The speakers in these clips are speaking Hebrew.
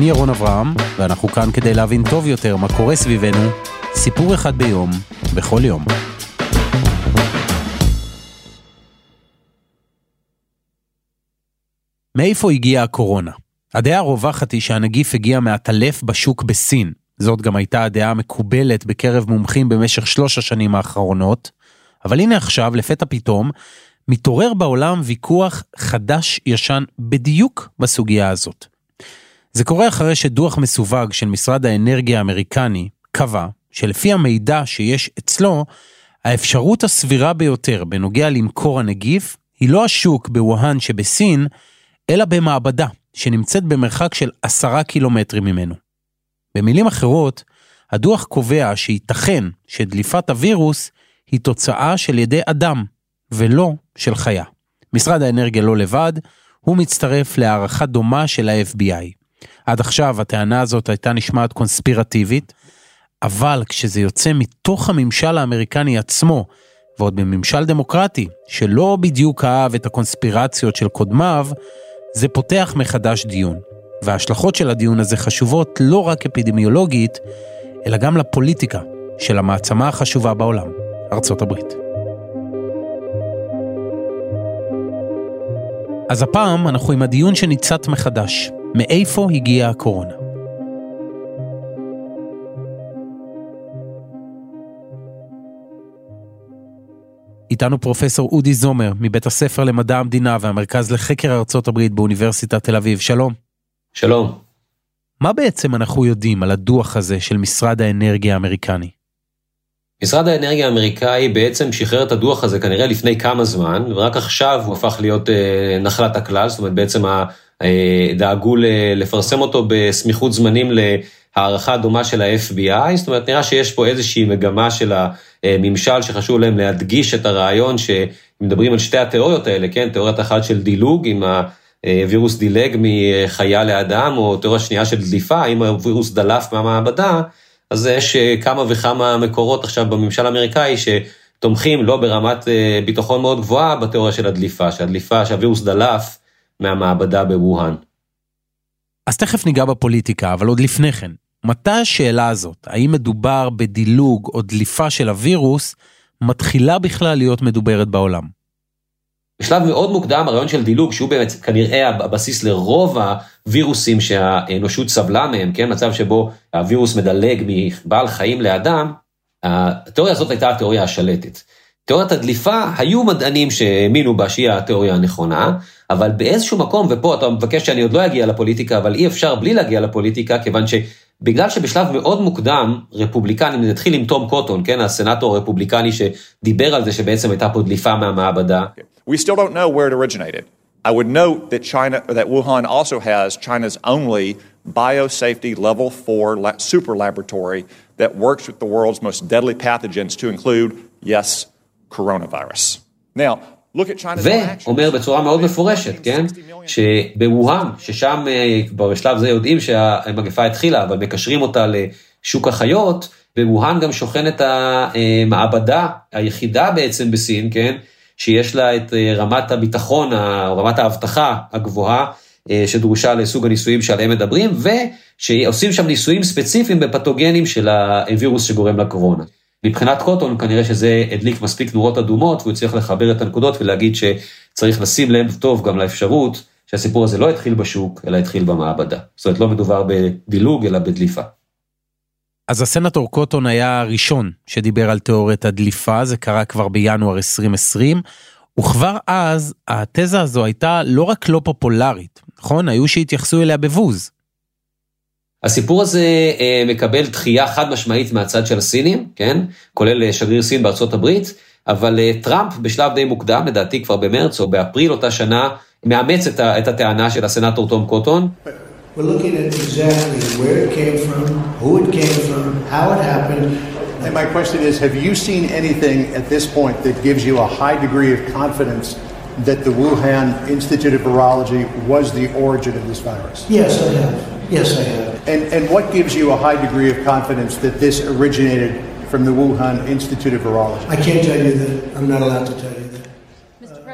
אני ירון אברהם, ואנחנו כאן כדי להבין טוב יותר מה קורה סביבנו, סיפור אחד ביום, בכל יום. מאיפה הגיעה הקורונה? הדעה הרווחת היא שהנגיף הגיע מהטלף בשוק בסין. זאת גם הייתה הדעה המקובלת בקרב מומחים במשך שלוש השנים האחרונות, אבל הנה עכשיו, לפתע פתאום, מתעורר בעולם ויכוח חדש-ישן בדיוק בסוגיה הזאת. זה קורה אחרי שדוח מסווג של משרד האנרגיה האמריקני קבע שלפי המידע שיש אצלו, האפשרות הסבירה ביותר בנוגע למכור הנגיף היא לא השוק בווהאן שבסין, אלא במעבדה שנמצאת במרחק של עשרה קילומטרים ממנו. במילים אחרות, הדוח קובע שייתכן שדליפת הווירוס היא תוצאה של ידי אדם, ולא של חיה. משרד האנרגיה לא לבד, הוא מצטרף להערכה דומה של ה-FBI. עד עכשיו הטענה הזאת הייתה נשמעת קונספירטיבית, אבל כשזה יוצא מתוך הממשל האמריקני עצמו, ועוד בממשל דמוקרטי, שלא בדיוק אהב את הקונספירציות של קודמיו, זה פותח מחדש דיון. וההשלכות של הדיון הזה חשובות לא רק אפידמיולוגית, אלא גם לפוליטיקה של המעצמה החשובה בעולם, ארצות הברית. אז הפעם אנחנו עם הדיון שניצת מחדש, מאיפה הגיעה הקורונה? איתנו פרופסור אודי זומר מבית הספר למדע המדינה והמרכז לחקר ארצות הברית באוניברסיטת תל אביב. שלום. שלום. מה בעצם אנחנו יודעים על הדוח הזה של משרד האנרגיה האמריקני? משרד האנרגיה האמריקאי בעצם שחרר את הדוח הזה כנראה לפני כמה זמן, ורק עכשיו הוא הפך להיות אה, נחלת הכלל, זאת אומרת בעצם אה, דאגו לפרסם אותו בסמיכות זמנים להערכה דומה של ה-FBI, זאת אומרת נראה שיש פה איזושהי מגמה של הממשל שחשוב להם להדגיש את הרעיון שמדברים על שתי התיאוריות האלה, כן, תיאוריית אחת של דילוג, אם הווירוס דילג מחיה לאדם, או תיאוריה שנייה של דליפה, אם הווירוס דלף מהמעבדה, אז יש כמה וכמה מקורות עכשיו בממשל האמריקאי שתומכים לא ברמת אה, ביטחון מאוד גבוהה בתיאוריה של הדליפה, שהדליפה, שהווירוס דלף מהמעבדה בווהאן. אז תכף ניגע בפוליטיקה, אבל עוד לפני כן, מתי השאלה הזאת, האם מדובר בדילוג או דליפה של הווירוס, מתחילה בכלל להיות מדוברת בעולם? בשלב מאוד מוקדם הרעיון של דילוג, שהוא באמת כנראה הבסיס לרוב הווירוסים שהאנושות סבלה מהם, כן, מצב שבו הווירוס מדלג מבעל חיים לאדם, התיאוריה הזאת הייתה התיאוריה השלטת. תיאוריית הדליפה, היו מדענים שהאמינו בה שהיא התיאוריה הנכונה, אבל באיזשהו מקום, ופה אתה מבקש שאני עוד לא אגיע לפוליטיקה, אבל אי אפשר בלי להגיע לפוליטיקה, כיוון שבגלל שבשלב מאוד מוקדם, רפובליקנים, נתחיל עם תום קוטון, כן, הסנאטור הרפובליקני שדיבר על זה שבעצם הייתה פה דליפה מהמעבדה. We still don't know where it originated. I would note that China, that Wuhan also has China's only biosafety level 4 super laboratory that works with the world's most deadly pathogens to include, yes, coronavirus. Now, ואומר בצורה מאוד מפורשת, כן, שבווהאן, ששם כבר בשלב זה יודעים שהמגפה התחילה, אבל מקשרים אותה לשוק החיות, בווהאן גם שוכנת המעבדה היחידה בעצם בסין, כן, שיש לה את רמת הביטחון, רמת האבטחה הגבוהה שדרושה לסוג הניסויים שעליהם מדברים, ושעושים שם ניסויים ספציפיים בפתוגנים של הווירוס שגורם לקורונה. מבחינת קוטון כנראה שזה הדליק מספיק נורות אדומות והוא צריך לחבר את הנקודות ולהגיד שצריך לשים לב טוב גם לאפשרות שהסיפור הזה לא התחיל בשוק אלא התחיל במעבדה. זאת אומרת לא מדובר בדילוג אלא בדליפה. אז הסנטור קוטון היה הראשון שדיבר על תיאוריית הדליפה, זה קרה כבר בינואר 2020, וכבר אז התזה הזו הייתה לא רק לא פופולרית, נכון? היו שהתייחסו אליה בבוז. הסיפור הזה אה, מקבל דחייה חד משמעית מהצד של הסינים, כן? כולל אה, שגריר סין בארצות הברית, אבל אה, טראמפ בשלב די מוקדם, לדעתי כבר במרץ או באפריל אותה שנה, מאמץ את, הטענה של הסנאטור תום קוטון. We're looking at exactly where it came from, who it came from, how it happened. And my question is Have you seen anything at this point that gives you a high degree of confidence that the Wuhan Institute of Virology was the origin of this virus? Yes, I have. Yes, I have. And, and what gives you a high degree of confidence that this originated from the Wuhan Institute of Virology? I can't tell you that. I'm not allowed to tell you that.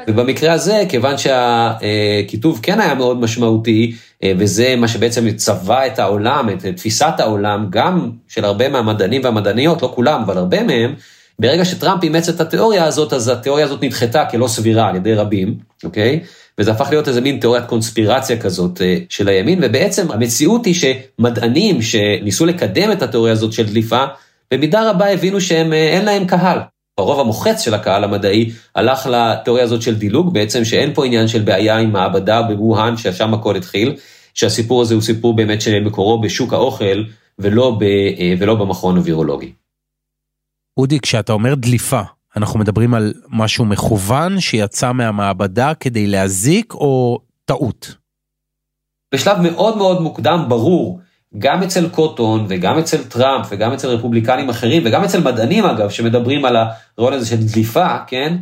ובמקרה הזה, כיוון שהכיתוב כן היה מאוד משמעותי, אה, וזה מה שבעצם צבע את העולם, את תפיסת העולם, גם של הרבה מהמדענים והמדעניות, לא כולם, אבל הרבה מהם, ברגע שטראמפ אימץ את התיאוריה הזאת, אז התיאוריה הזאת נדחתה כלא סבירה על ידי רבים, אוקיי? וזה הפך להיות איזה מין תיאוריית קונספירציה כזאת אה, של הימין, ובעצם המציאות היא שמדענים שניסו לקדם את התיאוריה הזאת של דליפה, במידה רבה הבינו שהם, אה, אין להם קהל. הרוב המוחץ של הקהל המדעי הלך לתיאוריה הזאת של דילוג, בעצם שאין פה עניין של בעיה עם מעבדה בווהאן, ששם הכל התחיל, שהסיפור הזה הוא סיפור באמת שמקורו בשוק האוכל ולא, ב, אה, ולא במכון הווירולוגי. אודי, כשאתה אומר דליפה, אנחנו מדברים על משהו מכוון שיצא מהמעבדה כדי להזיק או טעות? בשלב מאוד מאוד מוקדם ברור, גם אצל קוטון וגם אצל טראמפ וגם אצל רפובליקנים אחרים וגם אצל מדענים אגב, שמדברים על הרעיון הזה של דליפה, כן?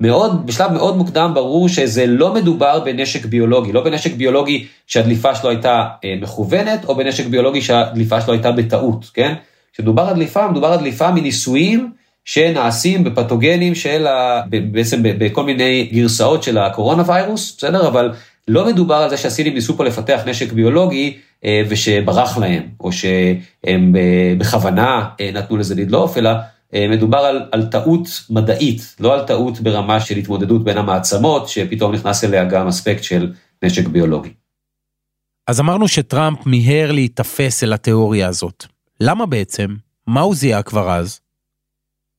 מאוד, בשלב מאוד מוקדם ברור שזה לא מדובר בנשק ביולוגי, לא בנשק ביולוגי שהדליפה שלו הייתה אה, מכוונת, או בנשק ביולוגי שהדליפה שלו הייתה בטעות, כן? כשדובר על דליפה, מדובר על דליפה מניסויים שנעשים בפתוגנים של, ה, בעצם בכל מיני גרסאות של הקורונה ויירוס, בסדר? אבל לא מדובר על זה שהסינים ניסו פה לפתח נשק ביולוגי אה, ושברח להם, או שהם אה, בכוונה אה, נתנו לזה לדלוף, אלא מדובר על, על טעות מדעית, לא על טעות ברמה של התמודדות בין המעצמות, שפתאום נכנס אליה גם אספקט של נשק ביולוגי. אז אמרנו שטראמפ מיהר להיתפס אל התיאוריה הזאת. למה בעצם? מה הוא זיהה כבר אז?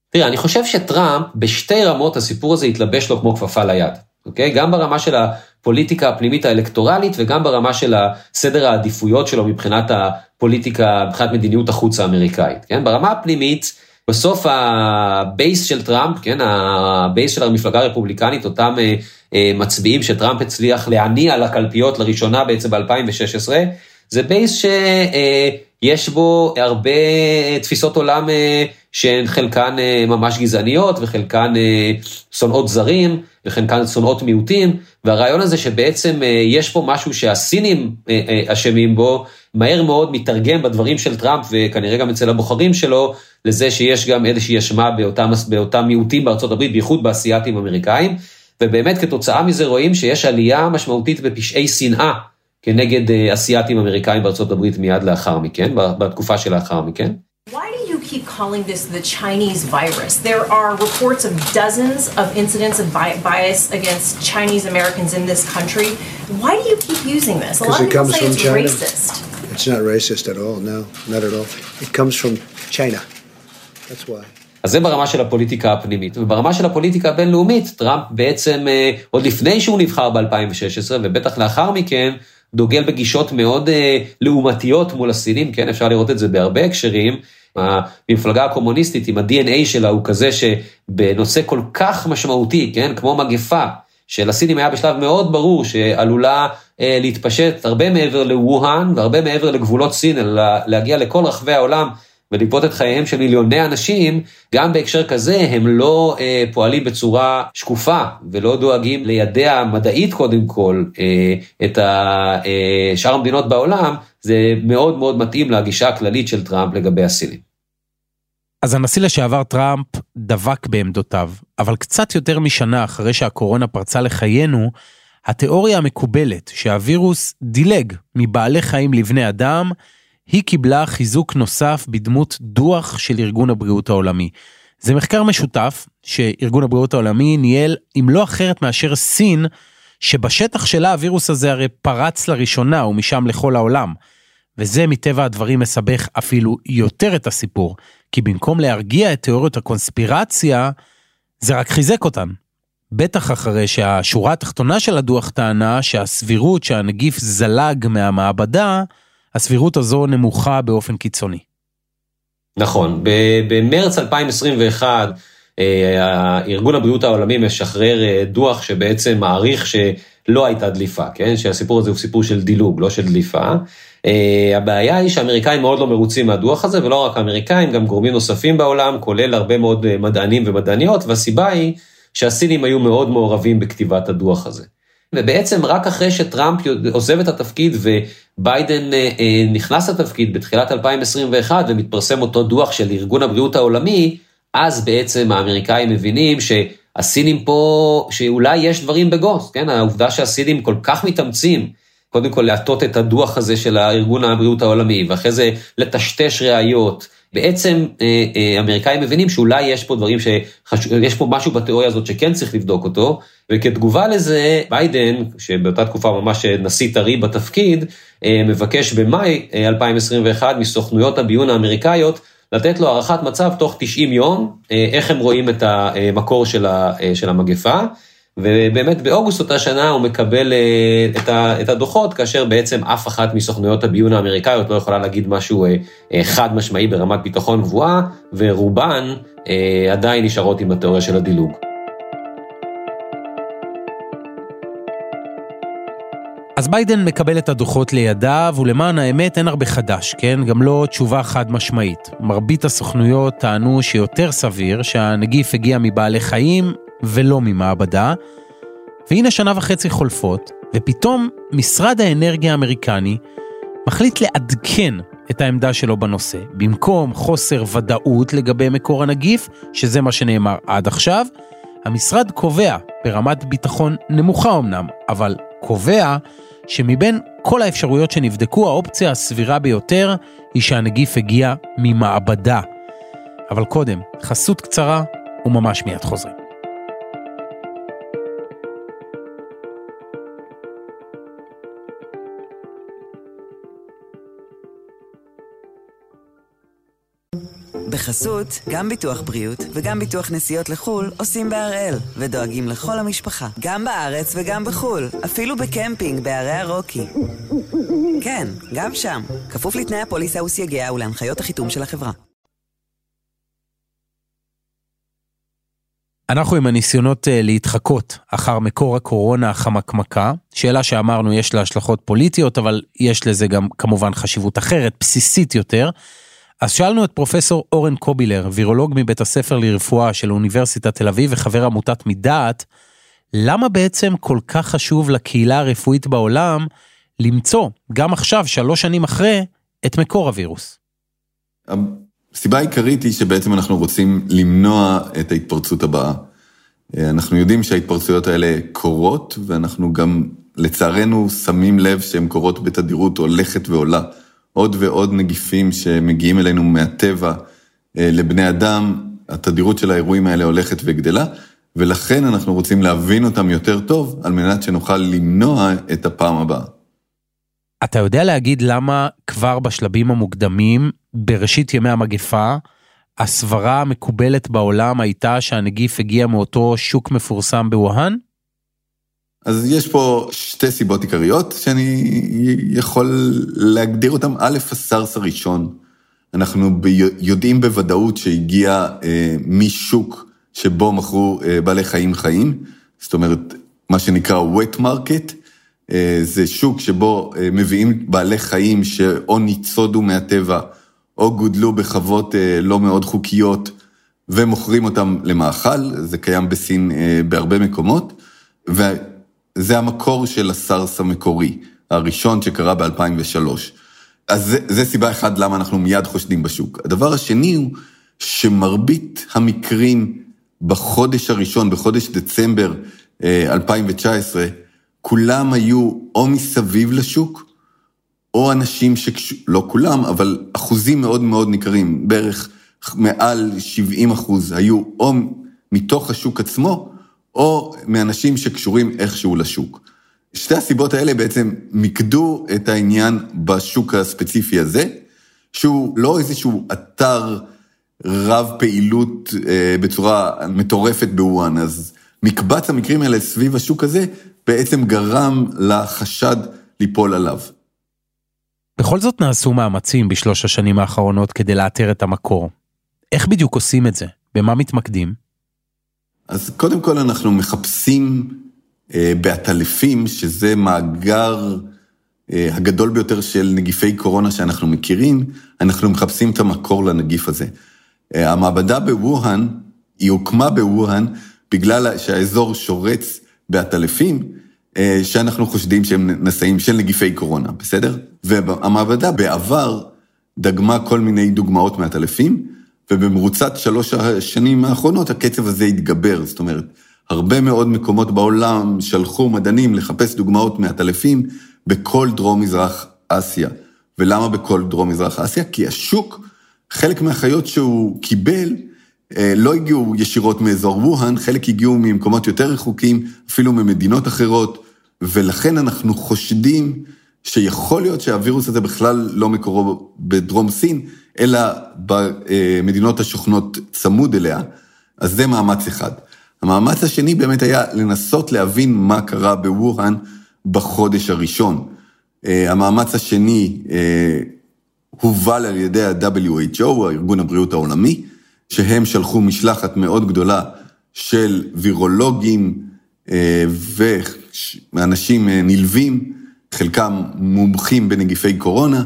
תראה, אני חושב שטראמפ, בשתי רמות הסיפור הזה התלבש לו כמו כפפה ליד, אוקיי? גם ברמה של הפוליטיקה הפנימית האלקטורלית וגם ברמה של הסדר העדיפויות שלו מבחינת הפוליטיקה, מבחינת מדיניות החוץ האמריקאית, כן? ברמה הפנימית, בסוף הבייס של טראמפ, כן, הבייס של המפלגה הרפובליקנית, אותם אה, אה, מצביעים שטראמפ הצליח להניע לקלפיות לראשונה בעצם ב-2016, זה בייס שיש בו הרבה תפיסות עולם שהן חלקן ממש גזעניות וחלקן שונאות זרים וחלקן שונאות מיעוטים, והרעיון הזה שבעצם יש פה משהו שהסינים אשמים בו, מהר מאוד מתרגם בדברים של טראמפ וכנראה גם אצל הבוחרים שלו, לזה שיש גם איזושהי אשמה באותם, באותם מיעוטים בארצות הברית, בייחוד באסייתים אמריקאים, ובאמת כתוצאה מזה רואים שיש עלייה משמעותית בפשעי שנאה כנגד אסייתים אמריקאים בארצות הברית מיד לאחר מכן, בתקופה שלאחר מכן. Why do you keep calling this the Chinese virus? There are reports of dozens of incidents of bias against Chinese Americans in this country. Why do you keep using this? A lot of people say it's China. racist. It's not racist at all, no, not at all. It comes from China. That's why. אז זה ברמה של הפוליטיקה הפנימית. וברמה של הפוליטיקה הבינלאומית, טראמפ בעצם, עוד לפני שהוא נבחר ב-2016, ובטח לאחר מכן, דוגל בגישות מאוד uh, לעומתיות מול הסינים, כן, אפשר לראות את זה בהרבה הקשרים. המפלגה הקומוניסטית עם ה-DNA שלה הוא כזה שבנושא כל כך משמעותי, כן, כמו מגפה, שלסינים היה בשלב מאוד ברור שעלולה uh, להתפשט הרבה מעבר לווהאן והרבה מעבר לגבולות סין, אלא להגיע לכל רחבי העולם ולגבות את חייהם של מיליוני אנשים, גם בהקשר כזה הם לא אה, פועלים בצורה שקופה ולא דואגים לידע מדעית קודם כל אה, את אה, שאר המדינות בעולם, זה מאוד מאוד מתאים לגישה הכללית של טראמפ לגבי הסינים. אז הנשיא לשעבר טראמפ דבק בעמדותיו, אבל קצת יותר משנה אחרי שהקורונה פרצה לחיינו, התיאוריה המקובלת שהווירוס דילג מבעלי חיים לבני אדם, היא קיבלה חיזוק נוסף בדמות דוח של ארגון הבריאות העולמי. זה מחקר משותף שארגון הבריאות העולמי ניהל עם לא אחרת מאשר סין, שבשטח שלה הווירוס הזה הרי פרץ לראשונה ומשם לכל העולם. וזה מטבע הדברים מסבך אפילו יותר את הסיפור, כי במקום להרגיע את תיאוריות הקונספירציה, זה רק חיזק אותן. בטח אחרי שהשורה התחתונה של הדוח טענה שהסבירות שהנגיף זלג מהמעבדה, הסבירות הזו נמוכה באופן קיצוני. נכון, במרץ 2021 אה, ארגון הבריאות העולמי משחרר אה, דוח שבעצם מעריך לא הייתה דליפה, כן? שהסיפור הזה הוא סיפור של דילוג, לא של דליפה. Uh, הבעיה היא שהאמריקאים מאוד לא מרוצים מהדוח הזה, ולא רק האמריקאים, גם גורמים נוספים בעולם, כולל הרבה מאוד מדענים ומדעניות, והסיבה היא שהסינים היו מאוד מעורבים בכתיבת הדוח הזה. ובעצם רק אחרי שטראמפ עוזב את התפקיד וביידן אה, אה, נכנס לתפקיד בתחילת 2021 ומתפרסם אותו דוח של ארגון הבריאות העולמי, אז בעצם האמריקאים מבינים שהסינים פה, שאולי יש דברים בגוס, כן? העובדה שהסינים כל כך מתאמצים, קודם כל להטות את הדוח הזה של ארגון הבריאות העולמי, ואחרי זה לטשטש ראיות. בעצם אה, אה, אמריקאים מבינים שאולי יש פה דברים שיש פה משהו בתיאוריה הזאת שכן צריך לבדוק אותו, וכתגובה לזה ביידן, שבאותה תקופה ממש נשיא טרי בתפקיד, אה, מבקש במאי 2021 מסוכנויות הביון האמריקאיות לתת לו הערכת מצב תוך 90 יום, איך הם רואים את המקור של המגפה. ובאמת באוגוסט אותה שנה הוא מקבל אה, את הדוחות, כאשר בעצם אף אחת מסוכנויות הביון האמריקאיות לא יכולה להגיד משהו אה, אה, חד משמעי ברמת ביטחון גבוהה, ורובן עדיין נשארות עם התיאוריה של הדילוג. אז ביידן מקבל את הדוחות לידיו, ולמען האמת אין הרבה חדש, כן? גם לא תשובה חד משמעית. מרבית הסוכנויות טענו שיותר סביר שהנגיף הגיע מבעלי חיים ולא ממעבדה. והנה שנה וחצי חולפות, ופתאום משרד האנרגיה האמריקני מחליט לעדכן את העמדה שלו בנושא. במקום חוסר ודאות לגבי מקור הנגיף, שזה מה שנאמר עד עכשיו, המשרד קובע, ברמת ביטחון נמוכה אמנם, אבל קובע שמבין כל האפשרויות שנבדקו, האופציה הסבירה ביותר היא שהנגיף הגיע ממעבדה. אבל קודם, חסות קצרה וממש מיד חוזרים. בחסות, גם ביטוח בריאות וגם ביטוח נסיעות לחו"ל עושים בהראל, ודואגים לכל המשפחה, גם בארץ וגם בחו"ל, אפילו בקמפינג בערי הרוקי. כן, גם שם, כפוף לתנאי הפוליסה וסייגיה ולהנחיות החיתום של החברה. אנחנו עם הניסיונות אה, להתחקות אחר מקור הקורונה החמקמקה, שאלה שאמרנו יש לה השלכות פוליטיות, אבל יש לזה גם כמובן חשיבות אחרת, בסיסית יותר. אז שאלנו את פרופסור אורן קובילר, וירולוג מבית הספר לרפואה של אוניברסיטת תל אביב וחבר עמותת מדעת, למה בעצם כל כך חשוב לקהילה הרפואית בעולם למצוא, גם עכשיו, שלוש שנים אחרי, את מקור הווירוס? הסיבה העיקרית היא שבעצם אנחנו רוצים למנוע את ההתפרצות הבאה. אנחנו יודעים שההתפרצויות האלה קורות, ואנחנו גם לצערנו שמים לב שהן קורות בתדירות הולכת ועולה. עוד ועוד נגיפים שמגיעים אלינו מהטבע אה, לבני אדם, התדירות של האירועים האלה הולכת וגדלה, ולכן אנחנו רוצים להבין אותם יותר טוב, על מנת שנוכל למנוע את הפעם הבאה. אתה יודע להגיד למה כבר בשלבים המוקדמים, בראשית ימי המגפה, הסברה המקובלת בעולם הייתה שהנגיף הגיע מאותו שוק מפורסם בווהאן? אז יש פה שתי סיבות עיקריות שאני יכול להגדיר אותן. א', הסארס הראשון, אנחנו יודעים בוודאות שהגיע אה, משוק שבו מכרו אה, בעלי חיים חיים, זאת אומרת, מה שנקרא wet market, אה, זה שוק שבו אה, מביאים בעלי חיים שאו ניצודו מהטבע, או גודלו בחוות אה, לא מאוד חוקיות, ומוכרים אותם למאכל, זה קיים בסין אה, בהרבה מקומות. זה המקור של הסארס המקורי, הראשון שקרה ב-2003. אז זה, זה סיבה אחת למה אנחנו מיד חושדים בשוק. הדבר השני הוא שמרבית המקרים בחודש הראשון, בחודש דצמבר 2019, אה, כולם היו או מסביב לשוק, או אנשים שקשו... לא כולם, אבל אחוזים מאוד מאוד ניכרים, בערך מעל 70 אחוז, היו או מתוך השוק עצמו, או מאנשים שקשורים איכשהו לשוק. שתי הסיבות האלה בעצם מיקדו את העניין בשוק הספציפי הזה, שהוא לא איזשהו אתר רב פעילות אה, בצורה מטורפת בוואן, אז מקבץ המקרים האלה סביב השוק הזה בעצם גרם לחשד ליפול עליו. בכל זאת נעשו מאמצים בשלוש השנים האחרונות כדי לאתר את המקור. איך בדיוק עושים את זה? במה מתמקדים? אז קודם כל אנחנו מחפשים בעטלפים, שזה מאגר הגדול ביותר של נגיפי קורונה שאנחנו מכירים, אנחנו מחפשים את המקור לנגיף הזה. המעבדה בווהאן, היא הוקמה בווהאן בגלל שהאזור שורץ בעטלפים, שאנחנו חושדים שהם נשאים של נגיפי קורונה, בסדר? והמעבדה בעבר דגמה כל מיני דוגמאות מעטלפים, ובמרוצת שלוש השנים האחרונות הקצב הזה התגבר, זאת אומרת, הרבה מאוד מקומות בעולם שלחו מדענים לחפש דוגמאות מעטלפים בכל דרום-מזרח אסיה. ולמה בכל דרום-מזרח אסיה? כי השוק, חלק מהחיות שהוא קיבל, אה, לא הגיעו ישירות מאזור ווהאן, חלק הגיעו ממקומות יותר רחוקים, אפילו ממדינות אחרות, ולכן אנחנו חושדים שיכול להיות שהווירוס הזה בכלל לא מקורו בדרום סין, אלא במדינות השוכנות צמוד אליה, אז זה מאמץ אחד. המאמץ השני באמת היה לנסות להבין מה קרה בווהאן בחודש הראשון. אה, המאמץ השני אה, הובל על ידי ה-WHO, ארגון הבריאות העולמי, שהם שלחו משלחת מאוד גדולה של וירולוגים אה, ואנשים נלווים, חלקם מומחים בנגיפי קורונה,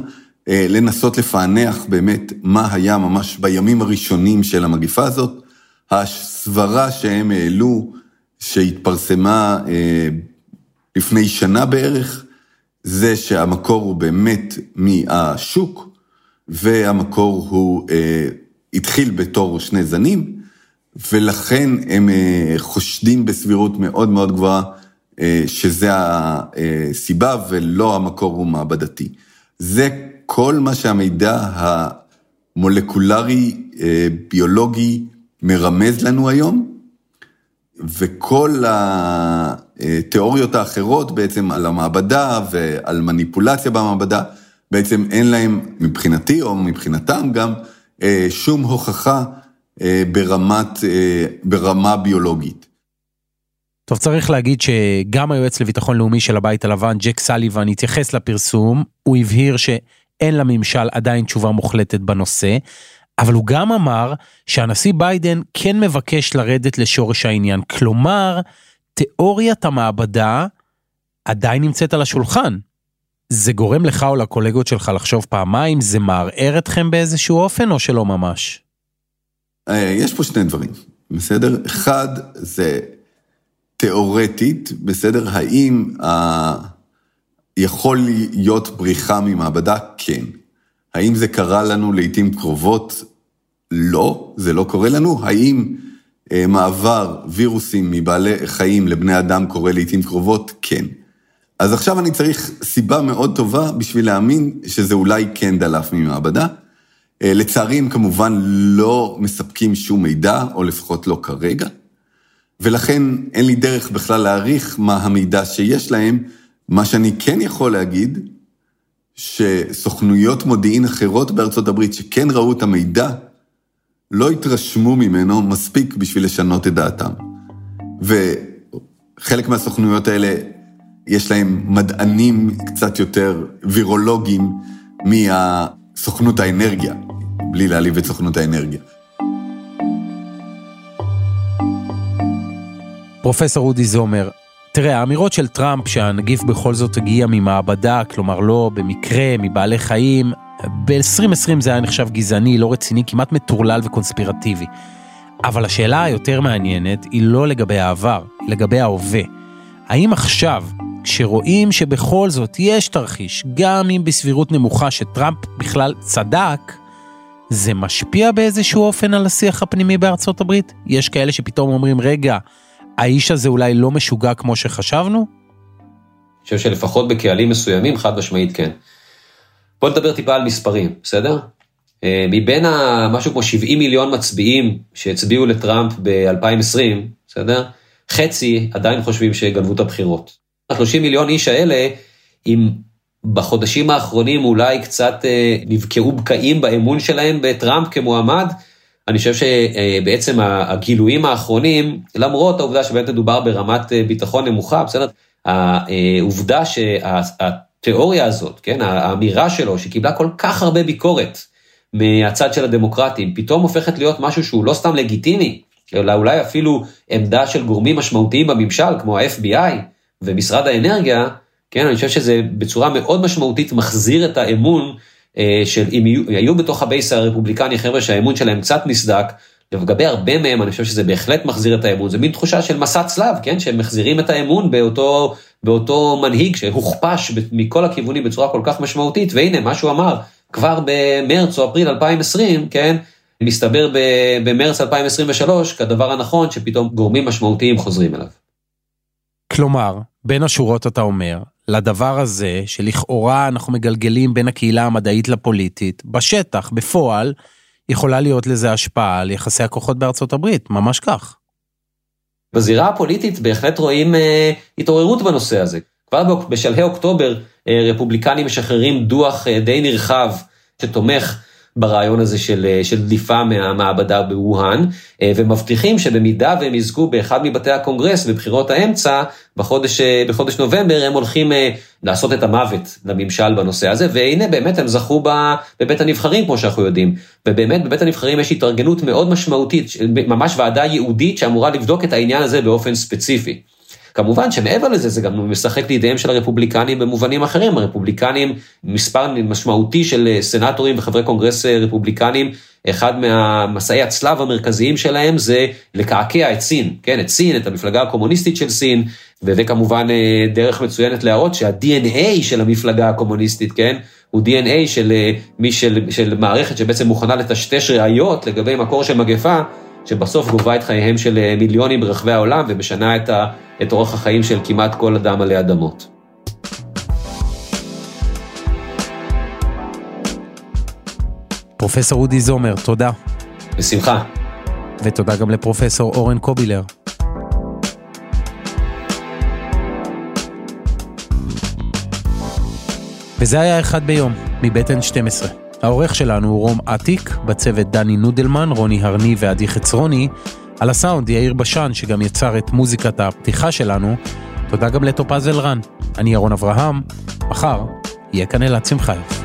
לנסות לפענח באמת מה היה ממש בימים הראשונים של המגיפה הזאת. הסברה שהם העלו, שהתפרסמה לפני שנה בערך, זה שהמקור הוא באמת מהשוק, והמקור הוא אה, התחיל בתור שני זנים, ולכן הם אה, חושדים בסבירות מאוד מאוד גבוהה אה, שזה הסיבה ולא המקור הוא מעבדתי. זה כל מה שהמידע המולקולרי, אה, ביולוגי, מרמז לנו היום, וכל התיאוריות האחרות בעצם על המעבדה ועל מניפולציה במעבדה, בעצם אין להם מבחינתי או מבחינתם גם אה, שום הוכחה אה, ברמת, אה, ברמה ביולוגית. טוב, צריך להגיד שגם היועץ לביטחון לאומי של הבית הלבן, ג'ק סליבן, התייחס לפרסום, הוא הבהיר שאין לממשל עדיין תשובה מוחלטת בנושא, אבל הוא גם אמר שהנשיא ביידן כן מבקש לרדת לשורש העניין. כלומר, תיאוריית המעבדה עדיין נמצאת על השולחן. זה גורם לך או לקולגות שלך לחשוב פעמיים? זה מערער אתכם באיזשהו אופן או שלא ממש? אה, יש פה שני דברים, בסדר? אחד, זה תיאורטית, בסדר? האם ה... יכול להיות בריחה ממעבדה? כן. האם זה קרה לנו לעיתים קרובות? לא, זה לא קורה לנו. האם אה, מעבר וירוסים מבעלי חיים לבני אדם קורה לעיתים קרובות? כן. אז עכשיו אני צריך סיבה מאוד טובה בשביל להאמין שזה אולי כן דלף ממעבדה. אה, לצערי הם כמובן לא מספקים שום מידע, או לפחות לא כרגע, ולכן אין לי דרך בכלל להעריך מה המידע שיש להם. מה שאני כן יכול להגיד, שסוכנויות מודיעין אחרות בארצות הברית שכן ראו את המידע, לא התרשמו ממנו מספיק בשביל לשנות את דעתם. וחלק מהסוכנויות האלה, יש להם מדענים קצת יותר וירולוגיים מהסוכנות האנרגיה, בלי להעליב את סוכנות האנרגיה. פרופסור אודי זומר, תראה, האמירות של טראמפ שהנגיף בכל זאת הגיע ממעבדה, כלומר לא במקרה, מבעלי חיים, ב-2020 זה היה נחשב גזעני, לא רציני, כמעט מטורלל וקונספירטיבי. אבל השאלה היותר מעניינת היא לא לגבי העבר, היא לגבי ההווה. האם עכשיו, כשרואים שבכל זאת יש תרחיש, גם אם בסבירות נמוכה שטראמפ בכלל צדק, זה משפיע באיזשהו אופן על השיח הפנימי בארצות הברית? יש כאלה שפתאום אומרים, רגע, האיש הזה אולי לא משוגע כמו שחשבנו? אני חושב שלפחות בקהלים מסוימים, חד משמעית כן. בוא נדבר טיפה על מספרים, בסדר? אה, מבין משהו כמו 70 מיליון מצביעים שהצביעו לטראמפ ב-2020, בסדר? חצי עדיין חושבים שגנבו את הבחירות. ה-30 מיליון איש האלה, אם בחודשים האחרונים אולי קצת אה, נבקעו בקעים באמון שלהם בטראמפ כמועמד, אני חושב שבעצם הגילויים האחרונים, למרות העובדה שבאמת מדובר ברמת אה, ביטחון נמוכה, בסדר? העובדה שהתיאוריה הזאת, כן, האמירה שלו, שקיבלה כל כך הרבה ביקורת מהצד של הדמוקרטים, פתאום הופכת להיות משהו שהוא לא סתם לגיטימי, אלא אולי אפילו עמדה של גורמים משמעותיים בממשל, כמו ה-FBI, ומשרד האנרגיה, כן, אני חושב שזה בצורה מאוד משמעותית מחזיר את האמון אה, של אם יהיו, היו בתוך הבייס הרפובליקני חבר'ה שהאמון שלהם קצת נסדק, ולגבי הרבה מהם אני חושב שזה בהחלט מחזיר את האמון, זה מין תחושה של מסע צלב, כן, שהם מחזירים את האמון באותו, באותו מנהיג שהוכפש מכל הכיוונים בצורה כל כך משמעותית, והנה מה שהוא אמר כבר במרץ או אפריל 2020, כן, מסתבר במרץ 2023 כדבר הנכון שפתאום גורמים משמעותיים חוזרים אליו. כלומר, בין השורות אתה אומר, לדבר הזה שלכאורה אנחנו מגלגלים בין הקהילה המדעית לפוליטית, בשטח, בפועל, יכולה להיות לזה השפעה על יחסי הכוחות בארצות הברית, ממש כך. בזירה הפוליטית בהחלט רואים אה, התעוררות בנושא הזה. כבר בשלהי אוקטובר אה, רפובליקנים משחררים דוח אה, די נרחב שתומך ברעיון הזה של, אה, של דליפה מהמעבדה בווהאן, אה, ומבטיחים שבמידה והם יזכו באחד מבתי הקונגרס בבחירות האמצע, בחודש, אה, בחודש נובמבר, הם הולכים לעשות את המוות לממשל בנושא הזה, והנה באמת הם זכו בבית הנבחרים, כמו שאנחנו יודעים. ובאמת בבית הנבחרים יש התארגנות מאוד משמעותית, ממש ועדה ייעודית שאמורה לבדוק את העניין הזה באופן ספציפי. כמובן שמעבר לזה זה גם משחק לידיהם של הרפובליקנים במובנים אחרים, הרפובליקנים, מספר משמעותי של אה, סנטורים וחברי קונגרס אה, רפובליקנים, אחד מהמסעי הצלב המרכזיים שלהם זה לקעקע את סין, כן, את סין, את המפלגה הקומוניסטית של סין, וזה כמובן אה, דרך מצוינת להראות שה-DNA של המפלגה הקומוניסטית, כן, הוא DNA של, של, של מערכת שבעצם מוכנה לטשטש ראיות לגבי מקור של מגפה, שבסוף גובה את חייהם של אה, מיליונים ברחבי העולם ומשנה את, ה, את אורח החיים של כמעט כל אדם עלי אדמות. פרופסור אודי זומר, תודה. בשמחה. ותודה גם לפרופסור אורן קובילר. וזה היה אחד ביום, מבית N12. העורך שלנו הוא רום אטיק, בצוות דני נודלמן, רוני הרני ועדי חצרוני, על הסאונד יאיר בשן שגם יצר את מוזיקת הפתיחה שלנו, תודה גם לטופז אלרן. אני ירון אברהם, מחר יהיה כאן אלעד שמחיוף.